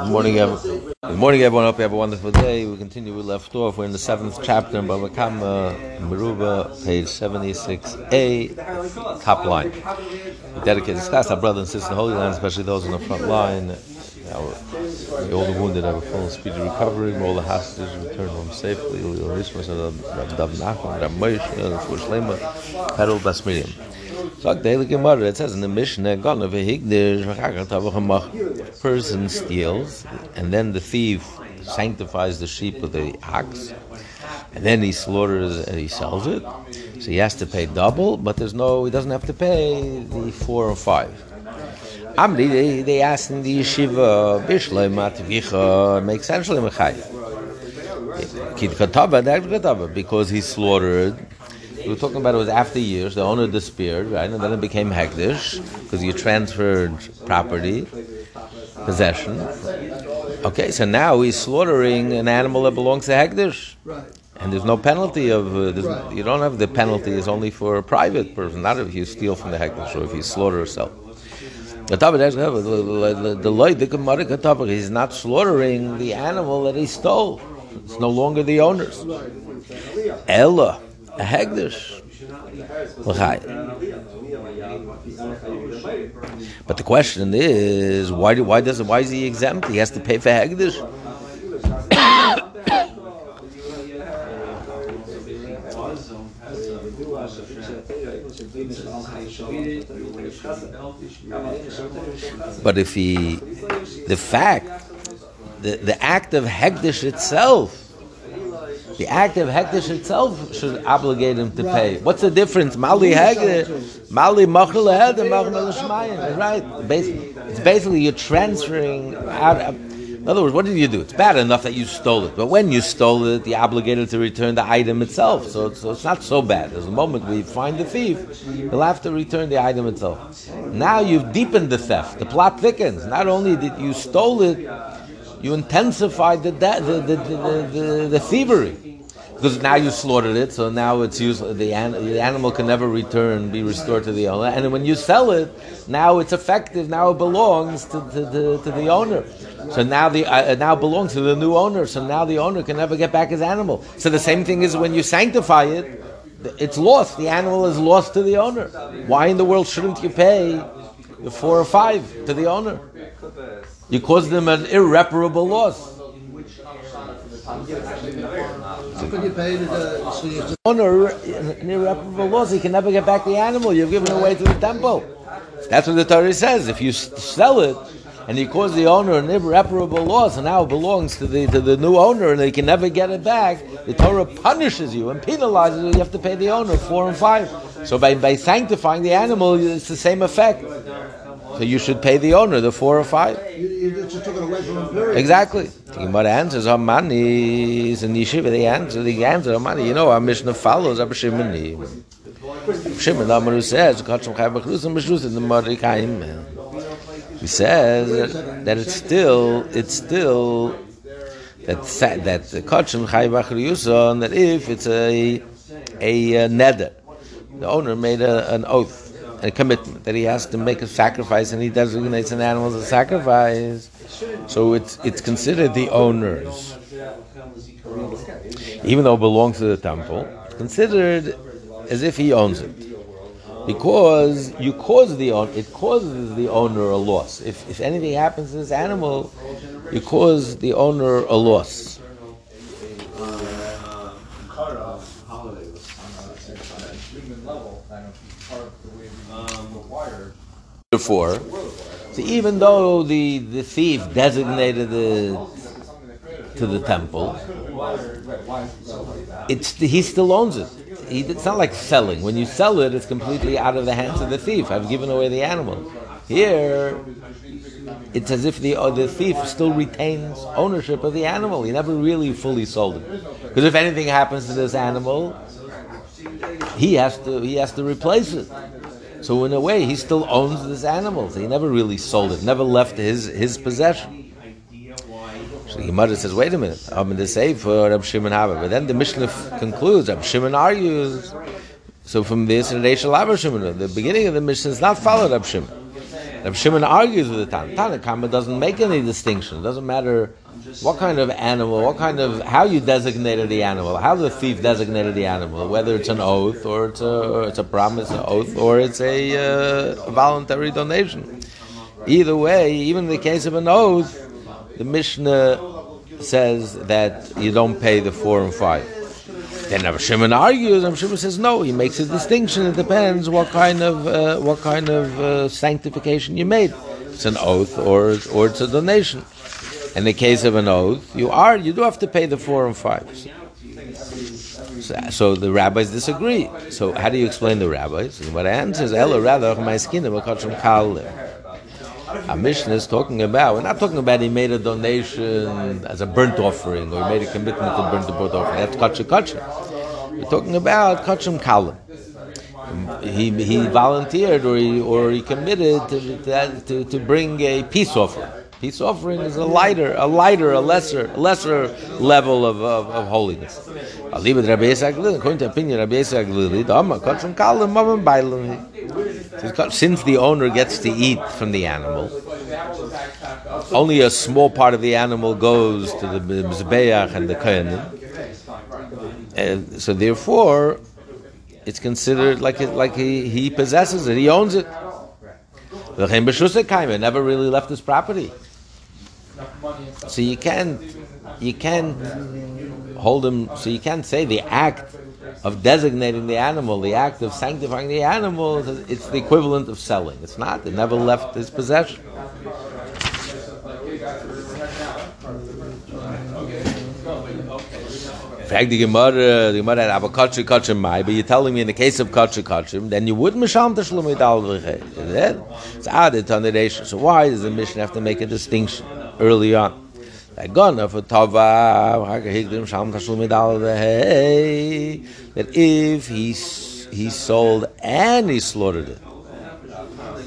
Good morning, everyone. Good morning, everyone. Hope you have a wonderful day. We continue. We left off. We're in the seventh chapter in Bava Kama, Meruba, page 76a, top line. We dedicate this class, our brothers and sisters in the Holy Land, especially those on the front line. Our, all the wounded have a full and speedy recovery. All the hostages return home safely. Dav Nachman, Rav Moshe, Fush Lema, Pedal Bas Miriam. Sagt der Heilige Gemara, it says in the Mishnah, Gone of a Higdish, person steals, and then the thief sanctifies the sheep with the ox, and then he slaughters and he sells it. So he has to pay double, but there's no, he doesn't have to pay the four or five. Amri, they, they asked in the yeshiva, Bishloi Matvicha, uh, makes sense them, Kid Katava, because he slaughtered we were talking about it was after years, the owner disappeared, right? And then it became Hegdish, because you transferred property, possession. Okay, so now he's slaughtering an animal that belongs to Hegdish. And there's no penalty of, uh, you don't have the penalty, is only for a private person, not if you steal from the Hegdish or if you slaughter yourself. The he's not slaughtering the animal that he stole. It's no longer the owner's. Ella a hegdish. But the question is, why do, why does why is he exempt? He has to pay for hegdish. but if he, the fact, the, the act of hegdish itself the act of hektish itself should obligate him to pay. What's the difference? Mali hektish, mali machal machal Right. Basically, it's basically you're transferring out. Of, in other words, what did you do? It's bad enough that you stole it, but when you stole it, you're obligated to return the item itself. So, so it's not so bad. There's a moment we find the thief, you'll have to return the item itself. Now you've deepened the theft. The plot thickens. Not only did you stole it, you intensified the, the, the, the, the, the thievery because now you slaughtered it, so now it's useless. The, an, the animal can never return, be restored to the owner. And when you sell it, now it's effective. Now it belongs to, to, to, to the owner. So now the uh, now belongs to the new owner. So now the owner can never get back his animal. So the same thing is when you sanctify it, it's lost. The animal is lost to the owner. Why in the world shouldn't you pay the four or five to the owner? You cause them an irreparable loss. You owner an irreparable loss? He can never get back the animal. You've given away to the temple. That's what the Torah says. If you sell it and you cause the owner an irreparable loss, and now it belongs to the to the new owner, and they can never get it back, the Torah punishes you and penalizes you. You have to pay the owner four and five. So by, by sanctifying the animal, it's the same effect. So you should pay the owner the four or five. you, you just took it away from him. Exactly. The Gemara answers on money. Is in yeshiva. They answer. The answer on money. You know, our Mishnah follows Abba Shimon. Shimon Amar says, "Kachim Chayv B'Chruzim B'Shruz in the Marikaim." He says that it's still, it's still that that the Kachim B'Chruzim that if it's a a neder, the owner made a, an oath a commitment that he has to make a sacrifice and he designates an animal as a sacrifice. So it's it's considered the owner's. Even though it belongs to the temple, considered as if he owns it. Because you cause the it causes the owner a loss. If, if anything happens to this animal, you cause the owner a loss. Therefore, so even though the, the thief designated the to the temple, it's he still owns it. He, it's not like selling. When you sell it, it's completely out of the hands of the thief. I've given away the animal. Here, it's as if the uh, the thief still retains ownership of the animal. He never really fully sold it. Because if anything happens to this animal, he has to he has to replace it. So in a way, he still owns this animal. He never really sold it, never left his his possession. The Gemara says, "Wait a minute, I'm going to say for Rab Shimon Haba." But then the Mishnah concludes, Rab Shimon argues. So from this, the beginning of the Mishnah is not followed Rab Shimon. Rav Shimon argues with the Tan. Tanakama doesn't make any distinction. It doesn't matter what kind of animal, what kind of how you designated the animal, how the thief designated the animal, whether it's an oath or it's a or it's a promise, an oath, or it's a uh, voluntary donation. Either way, even in the case of an oath, the Mishnah says that you don't pay the four and five. Then Rav Shimon argues. Rav Shimon says no. He makes a distinction. It depends what kind of uh, what kind of uh, sanctification you made. It's an oath or or it's a donation. In the case of an oath, you are you do have to pay the four and five. So, so the rabbis disagree. So how do you explain the rabbis? And what answers Ella rather my skin kal. Our mission is talking about, we're not talking about he made a donation as a burnt offering or he made a commitment to burn the burnt offering. That's kachim kachim. We're talking about kachim kalim. He, he volunteered or he, or he committed to, to, to bring a peace offering. Peace offering is a lighter, a lighter, a lesser, lesser level of, of, of holiness. According to opinion, since the owner gets to eat from the animal, only a small part of the animal goes to the mizbeach and the kohenim, and so therefore, it's considered like it, like he, he possesses it, he owns it. The Never really left his property. So you can't you can't hold him. So you can't say the act of designating the animal, the act of sanctifying the animal, it's the equivalent of selling. It's not. It never left his possession. In fact, the Gemara, the Gemara had Abakatri Kachim Mai, but you're telling me in the case of Kachim Kachim, then you would Misham Tashlum Idal It's added on the nation. So why does the mission have to make a distinction early on? That if he he sold and he slaughtered it,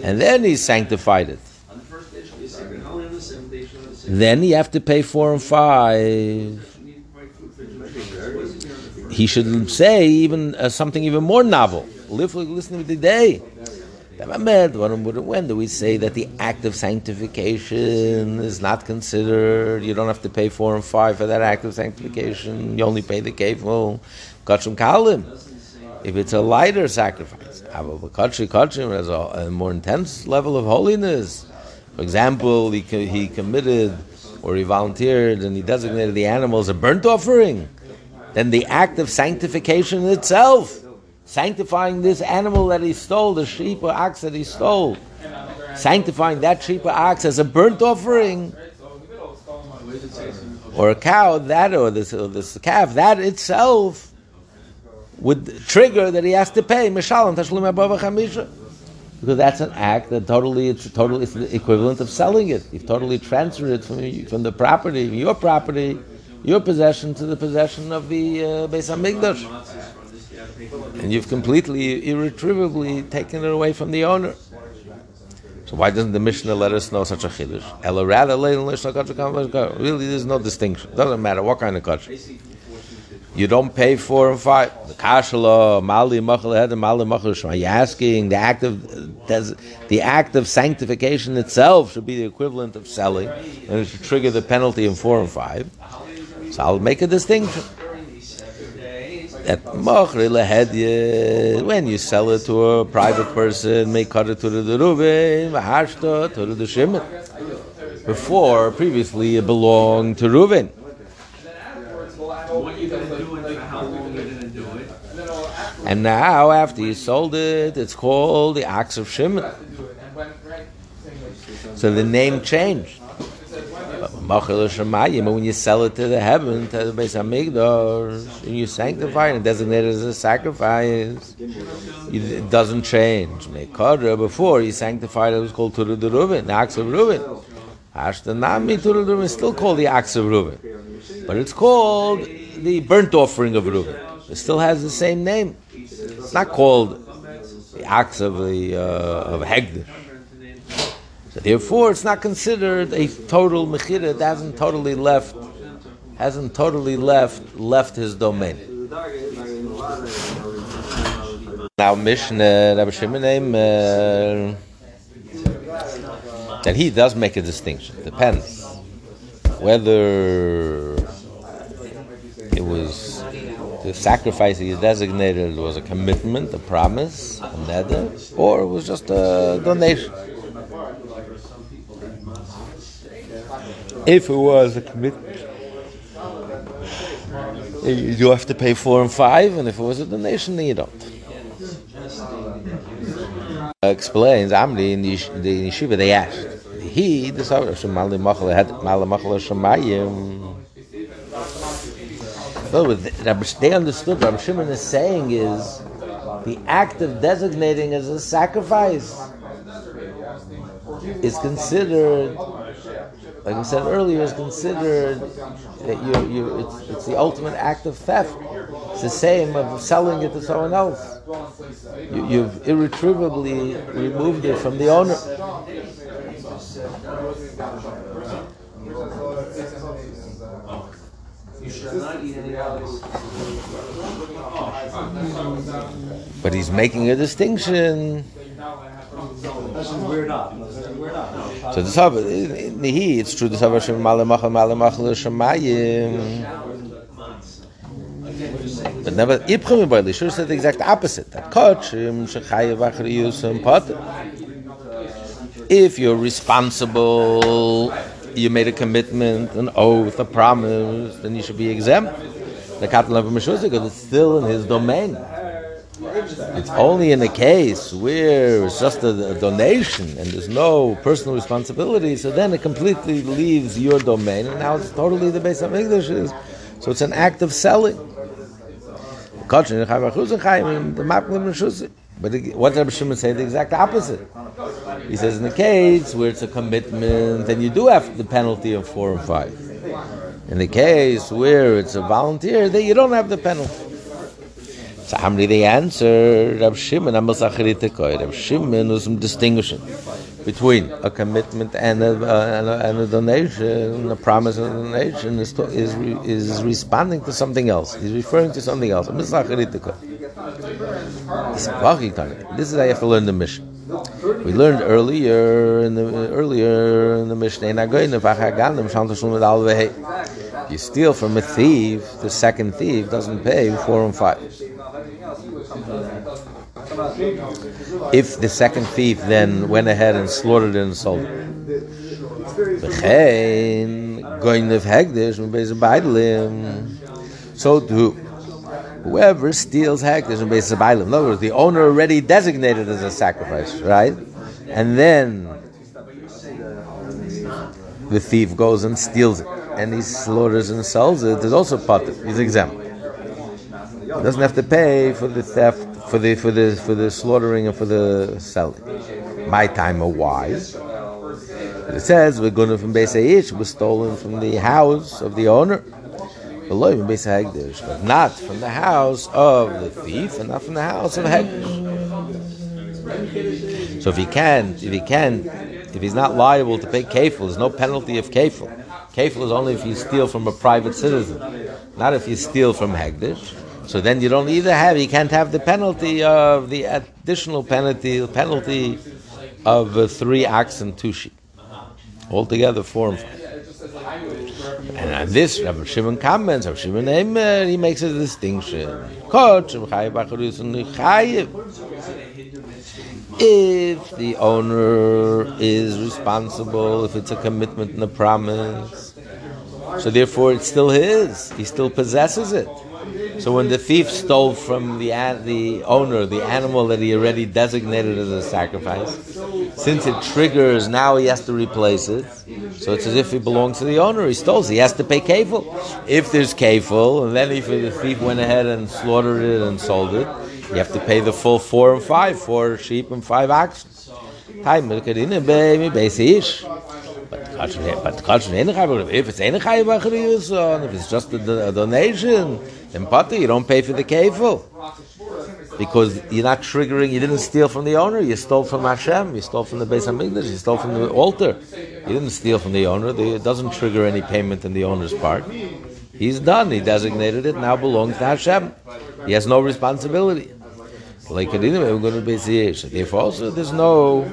and then he sanctified it, then you have to pay four and five he should say even uh, something even more novel. Listening to the day. When do we say that the act of sanctification is not considered? You don't have to pay four and five for that act of sanctification. You only pay the kefil. Kachim kalim. If it's a lighter sacrifice, has a, a more intense level of holiness. For example, he, he committed or he volunteered and he designated the animal as a burnt offering then the act of sanctification itself, sanctifying this animal that he stole, the sheep or ox that he stole, sanctifying that sheep or ox as a burnt offering, or a cow, that or this, or this calf, that itself would trigger that he has to pay. Because that's an act that totally it's totally it's the equivalent of selling it. You've totally transferred it from, from the property, your property, your possession to the possession of the uh, Beis Hamikdash, and you've completely, irretrievably taken it away from the owner. So why doesn't the Mishnah let us know such a chiddush? Really there's no distinction. It Doesn't matter what kind of kosher. You don't pay four and five. The kashala, mali machal mali machal Are you asking the act of the act of sanctification itself should be the equivalent of selling, and it should trigger the penalty in four and five? So I'll make a distinction. That when you sell it to a private person, make cut it to the Reuven, Hashta to the Shimon. Before, previously, it belonged to Reuven. And now, after you sold it, it's called the ox of Shimon. So the name changed when you sell it to the heaven, to the Beis Hamikdash, and you sanctify it and designate it as a sacrifice, it doesn't change. Before you sanctified it, it was called Turu de Reuven, the Axe of Reuven. Ashtanami Turu de is still called the Axe of Reuven, but it's called the burnt offering of Reuven. It still has the same name. It's not called the Axe of the uh, of Hegdish. So therefore, it's not considered a total mechira. It hasn't totally left, hasn't totally left left his domain. Now Mishnah Rabbi Shimon that he does make a distinction. Depends whether it was the sacrifice he designated was a commitment, a promise, a or it was just a donation. If it was a commitment, you have to pay four and five, and if it was a donation, then you don't. Explains Amri in the, yeshiva. They asked, he Shemayim. Well, they understood. Rabbi Shimon is saying is the act of designating as a sacrifice is considered, like I said earlier, is considered that you you it's, it's the ultimate act of theft. It's the same of selling it to someone else. You, you've irretrievably removed it from the owner. But he's making a distinction. So the Sabbath, Nihi, it's true the Sabbath Shem Malamach Malamach Shemayim. But never Ibchim by the said the exact opposite. That Kochim Shechayev Achriyus and Potter. If you're responsible, you made a commitment, an oath, a promise, then you should be exempt. The Katan of because it's still in his domain. It's only in a case where it's just a, a, donation and there's no personal responsibility, so then it completely leaves your domain, and now it's totally the base of English is. So it's an act of selling. But what does Rabbi Shimon say? The exact opposite. He says in the case where it's a commitment, then you do have the penalty of four and five. In the case where it's a volunteer, then you don't have the penalty. So many they answer? Rab Shimon, Rab Shimon was distinguishing between a commitment and a, uh, and a, donation, a promise and a donation is, to, is, is responding to something else. He's referring to something else. This is how you have to learn the mission. We learned earlier in the earlier in the Mishnah. You steal from a thief, the second thief doesn't pay four and five. If the second thief then went ahead and slaughtered it and sold it. So do whoever steals hekdesh and basis of In other words, the owner already designated as a sacrifice, right? And then the thief goes and steals it, and he slaughters and sells it. There's also potter. He's exempt. He doesn't have to pay for the theft for the for the for the slaughtering and for the selling. My time or why? It says we're going from Beisayish was stolen from the house of the owner. But not from the house of the thief and not from the house of Hegdish. So if he can't, if he can't, if he's not liable to pay kafel, there's no penalty of kafel. Kafel is only if you steal from a private citizen, not if you steal from Hegdish. So then you don't either have, you can't have the penalty of the additional penalty, penalty of uh, three oxen, two sheep. Altogether, four and five. And on this, Rabbi Shimon comments, Rabbi Shimon Eimer, he makes a distinction. If the owner is responsible, if it's a commitment and a promise, so therefore it's still his. He still possesses it. So when the thief stole from the the owner the animal that he already designated as a sacrifice, since it triggers, now he has to replace it. So it's as if it belongs to the owner. He stole it. He has to pay kafel. If there's kafel, and then if the thief went ahead and slaughtered it and sold it, you have to pay the full four and five, four sheep and five oxen. But if it's if it's just a donation, in Pata, you don't pay for the kefil. Because you're not triggering, you didn't steal from the owner, you stole from Hashem, you stole from the Beis HaMikdash, you stole from the altar. You didn't steal from the owner, it doesn't trigger any payment in the owner's part. He's done, he designated it, now belongs to Hashem. He has no responsibility. Like we're going to be Therefore, also, there's no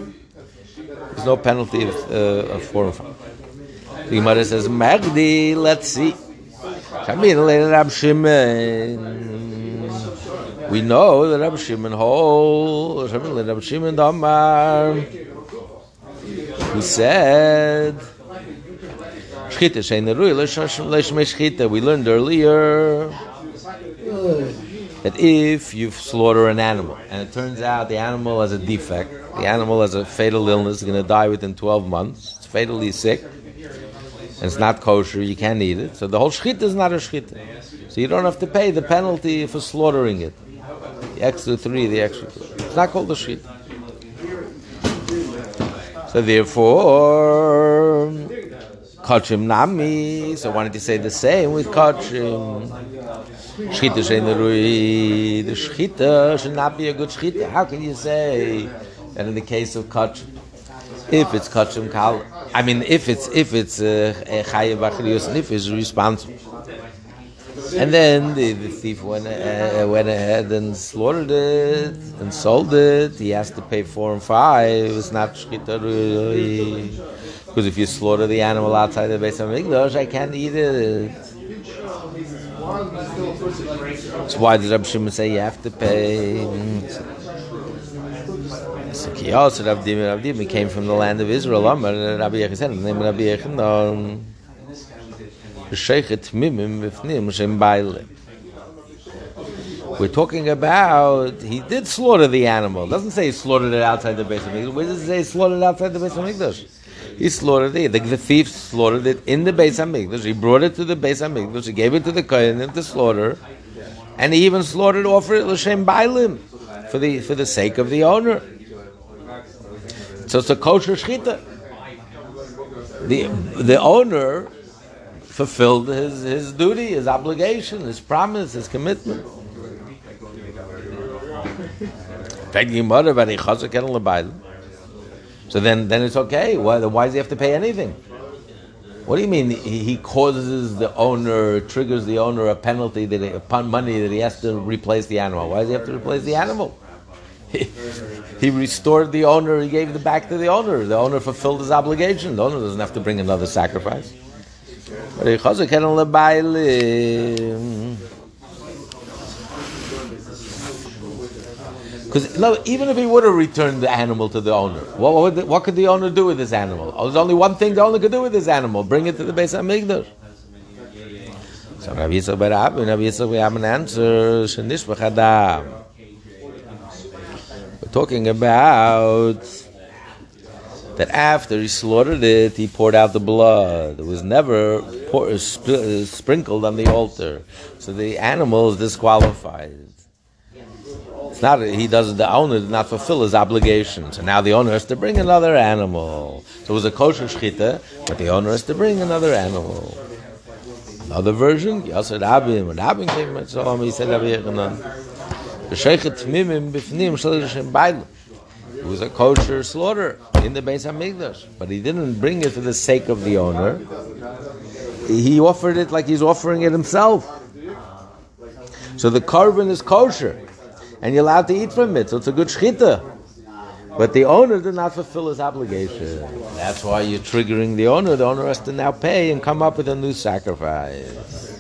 There's no penalty of, uh, of five. The Gemara says, Magdi, let's see. Shamir later Rab Shimon. We know that Rabbi Shimon holds. Later Shimon Damar. Who said. We learned earlier that if you slaughter an animal and it turns out the animal has a defect, the animal has a fatal illness, going to die within 12 months, it's fatally sick, and it's not kosher, you can't eat it. So the whole shchita is not a shchita. So you don't have to pay the penalty for slaughtering it. The extra three, the extra three. It's not called a shchita. So therefore, kachim nami. So why don't you say the same with kachim? Shchita shein The shchita should not be a good shchita. How can you say that in the case of kachim? If it's kachim kal, I mean, if it's if it's uh, chayev uh, if is responsible. And then the, the thief went, uh, went ahead and slaughtered it and sold it. He has to pay four and five. It's not shchita because if you slaughter the animal outside the Beis Hamikdash, I can't eat it. So why did Rabbi Shimon say you have to pay? So Kiyos, Rabbi Dimi, came from the land of Israel. Amar, Rabbi Yechon said, the name of Rabbi Yechon, Sheikhet Mimim Vifnim Shem Baile. We're talking about he did slaughter the animal. It doesn't say he slaughtered it outside the Beis Hamikdash. Where does it say he slaughtered it outside the Beis Hamikdash? He slaughtered it. The, the thief slaughtered it in the Beis Hamikdash. He brought it to the Beis Hamikdash. He gave it to the kohen to slaughter, and he even slaughtered, offered it l'shem bailim for the for the sake of the owner. So it's a kosher shchita. The the owner fulfilled his, his duty, his obligation, his promise, his commitment. So then, then it's okay. Why, why does he have to pay anything? What do you mean he, he causes the owner, triggers the owner a penalty that he, upon money that he has to replace the animal? Why does he have to replace the animal? He, restored the owner, he gave it back to the owner. The owner fulfilled his obligation. The owner doesn't have to bring another sacrifice. Because no, even if he would have returned the animal to the owner, what, what, the, what could the owner do with this animal? Oh, there's only one thing the owner could do with this animal: bring it to the base of Hamikdash. So Rabbi Yitzchak Rabbi Yitzchak we have an answer. We're talking about that after he slaughtered it, he poured out the blood. It was never pour, uh, sp- uh, sprinkled on the altar. So the animal is disqualified. It's not he doesn't, the owner did not fulfill his obligation. So now the owner has to bring another animal. So it was a kosher shchita, but the owner has to bring another animal. Another version, Yasser Rabin, when Rabin came and saw him, he said, Rabbi Yechanan, B'sheichet mimim b'fnim shalishem bailim. It was a kosher slaughter in the Beis Hamikdash, but he didn't bring it for the sake of the owner. He offered it like he's offering it himself. So the korban is kosher, and you're allowed to eat from it. So it's a good shchita. But the owner did not fulfill his obligation. That's why you're triggering the owner. The owner has to now pay and come up with a new sacrifice.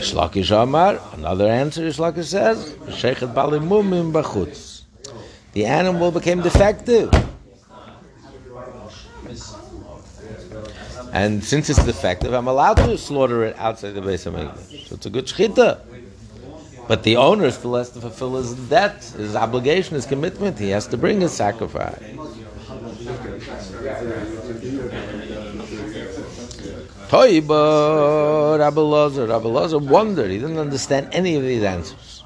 Ishlakish Amar, another answer, Ishlakish says, Sheikhet Balimumim Bachutz the animal became defective. And since it's defective, I'm allowed to slaughter it outside the Beis Hamikdash. So it's a good shchita. But the owner still has to fulfill his debt, his obligation, his commitment. He has to bring his sacrifice. Toiba, Rabbi Lazar, Rabbi Lazar wondered. He didn't understand any of these answers.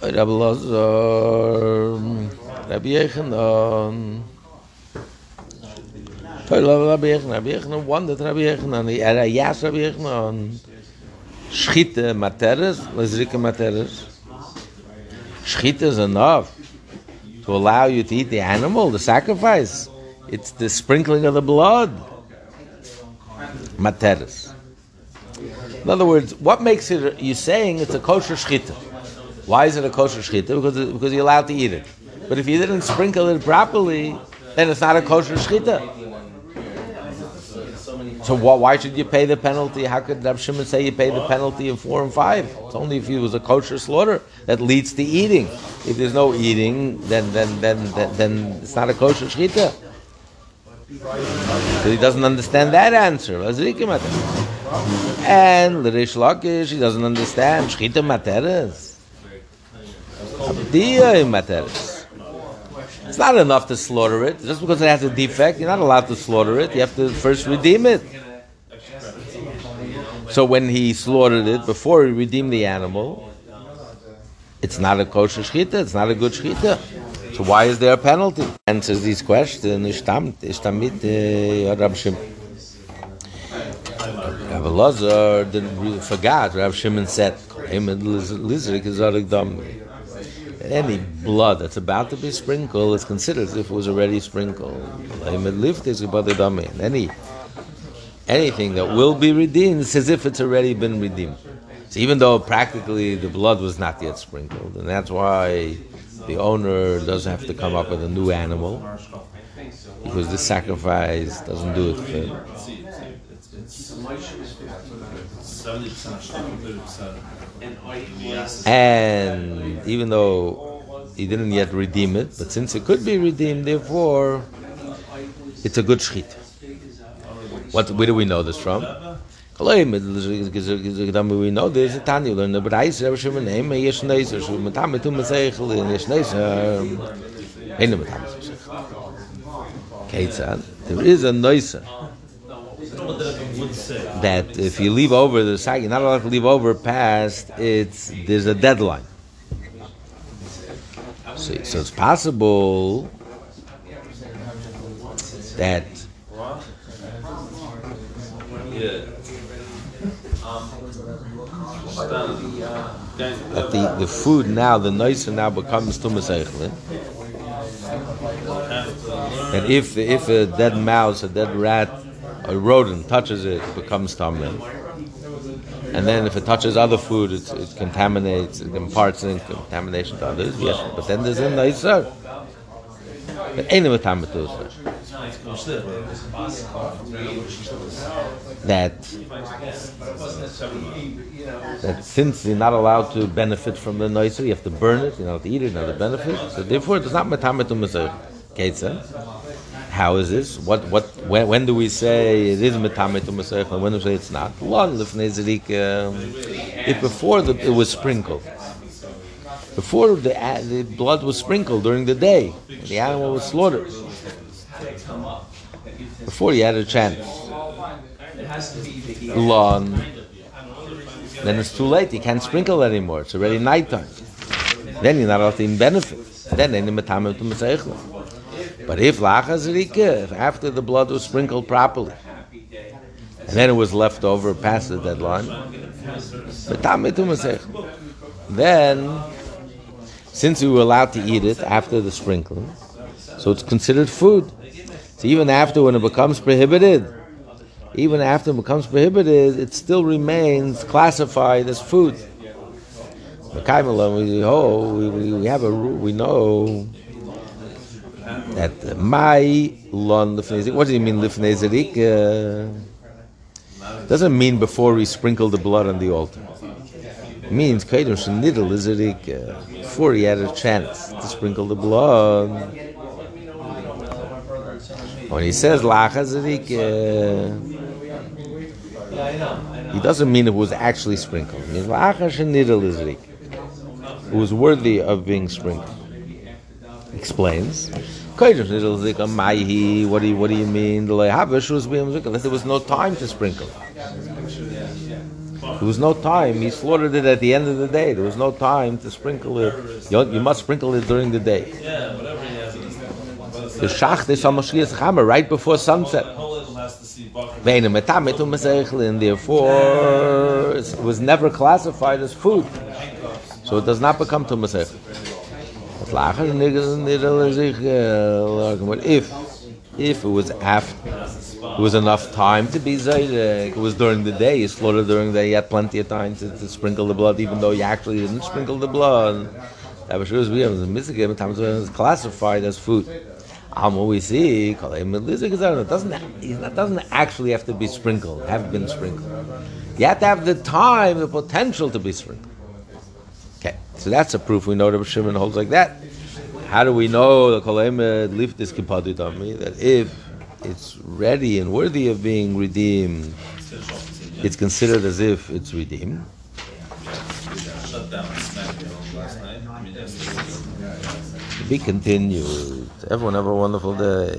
Rabbi Lazar, Rabbi Yechanan. Rabbi Yechanan, Rabbi Yechanan wondered Rabbi Yechanan, he had a yes Rabbi Yechanan. Schite materes, lezrike materes. Schite is enough to allow you to eat the animal, the sacrifice. It's the sprinkling of the blood. Materes. In other words, what makes it, you're saying it's a kosher shchita. Why is it a kosher shchita? Because, because you're allowed to eat it. But if you didn't sprinkle it properly, then it's not a kosher shchita. So wh- why should you pay the penalty? How could Rav Shimon say you pay the penalty of four and five? It's only if it was a kosher slaughter that leads to eating. If there's no eating, then then then then, then it's not a kosher shchita. So he doesn't understand that answer. And L'Rish Lakish, he doesn't understand. Shchita materes. Abdiya materes. It's not enough to slaughter it. Just because it has a defect, you're not allowed to slaughter it. You have to first redeem it. So when he slaughtered it, before he redeemed the animal, it's not a kosher shchita, it's not a good shchita. So why is there a penalty? Answers these questions, ich damit, uh, Rab Shimon. Rabbi Lazar didn't really forgot. Rav Shimon said, "Lizrik is dam." Any blood that's about to be sprinkled is considered as if it was already sprinkled. Any anything that will be redeemed is as if it's already been redeemed. So even though practically the blood was not yet sprinkled, and that's why the owner doesn't have to come up with a new animal because this sacrifice doesn't do it for him. And even though he didn't yet redeem it, but since it could be redeemed, therefore it's a good shchit. What? Where do we know this from? We know this. Tanya learned the Brais Rebbe. Yesh. Shu Meseichel. And Yesh. There is a that if you leave over the site, you're not allowed to leave over past it's there's a deadline. So, so it's possible that that the, the food now, the nicer now becomes tumas eichlin. And if if a dead mouse, a dead rat, a rodent touches it, it becomes tamim. And then if it touches other food, it, it contaminates, it imparts in contamination to others. Yes, but then there's a nicer. But any that that since you're not allowed to benefit from the noiser, you have to burn it, you know, to eat it, not to benefit. So therefore, it's not Keitza. How is this? What what when, when do we say it is metametum and when do we say it's not? If um, before the, it was sprinkled. Before the, the blood was sprinkled during the day, the animal was slaughtered. Before you had a chance. Lawn. Then it's too late. You can't sprinkle anymore. It's already nighttime. Then you're not allowed to benefit. Then to But if lachazrika, if after the blood was sprinkled properly, and then it was left over past the deadline, then since we were allowed to eat it after the sprinkling, so it's considered food. So even after when it becomes prohibited, even after it becomes prohibited, it still remains classified as food. We, oh, we, we have a we know that my lon lifnei What do you mean lifnei uh, Doesn't mean before we sprinkle the blood on the altar. It means kaidon shenidel izerik uh, before he had a chance to sprinkle the blood. When he says lachazarik, uh, he doesn't mean it was actually sprinkled. It means It was worthy of being sprinkled. Explains. What do you what do you mean? That there was no time to sprinkle. There was no time. He slaughtered it at the end of the day. There was no time to sprinkle it. You, you must sprinkle it during the day. The shacht is on Moshiach Chamer right before sunset. And therefore, it was never classified as food. So it does not become to Masech. Äh, if, if it was after, it was enough time to be Zaydek, it was during the day, you slaughtered during the day, you had plenty of time to, to sprinkle the blood, even though he actually didn't sprinkle the blood Aber sure as we have the Mitzvah, times when it's classified as food. Um, what we see, is doesn't it doesn't actually have to be sprinkled, have been sprinkled. You have to have the time, the potential to be sprinkled. Okay, so that's a proof we know that Shimon holds like that. How do we know the kolei lift this kipadut on me that if it's ready and worthy of being redeemed, it's considered as if it's redeemed. Shut down Everyone have a wonderful day.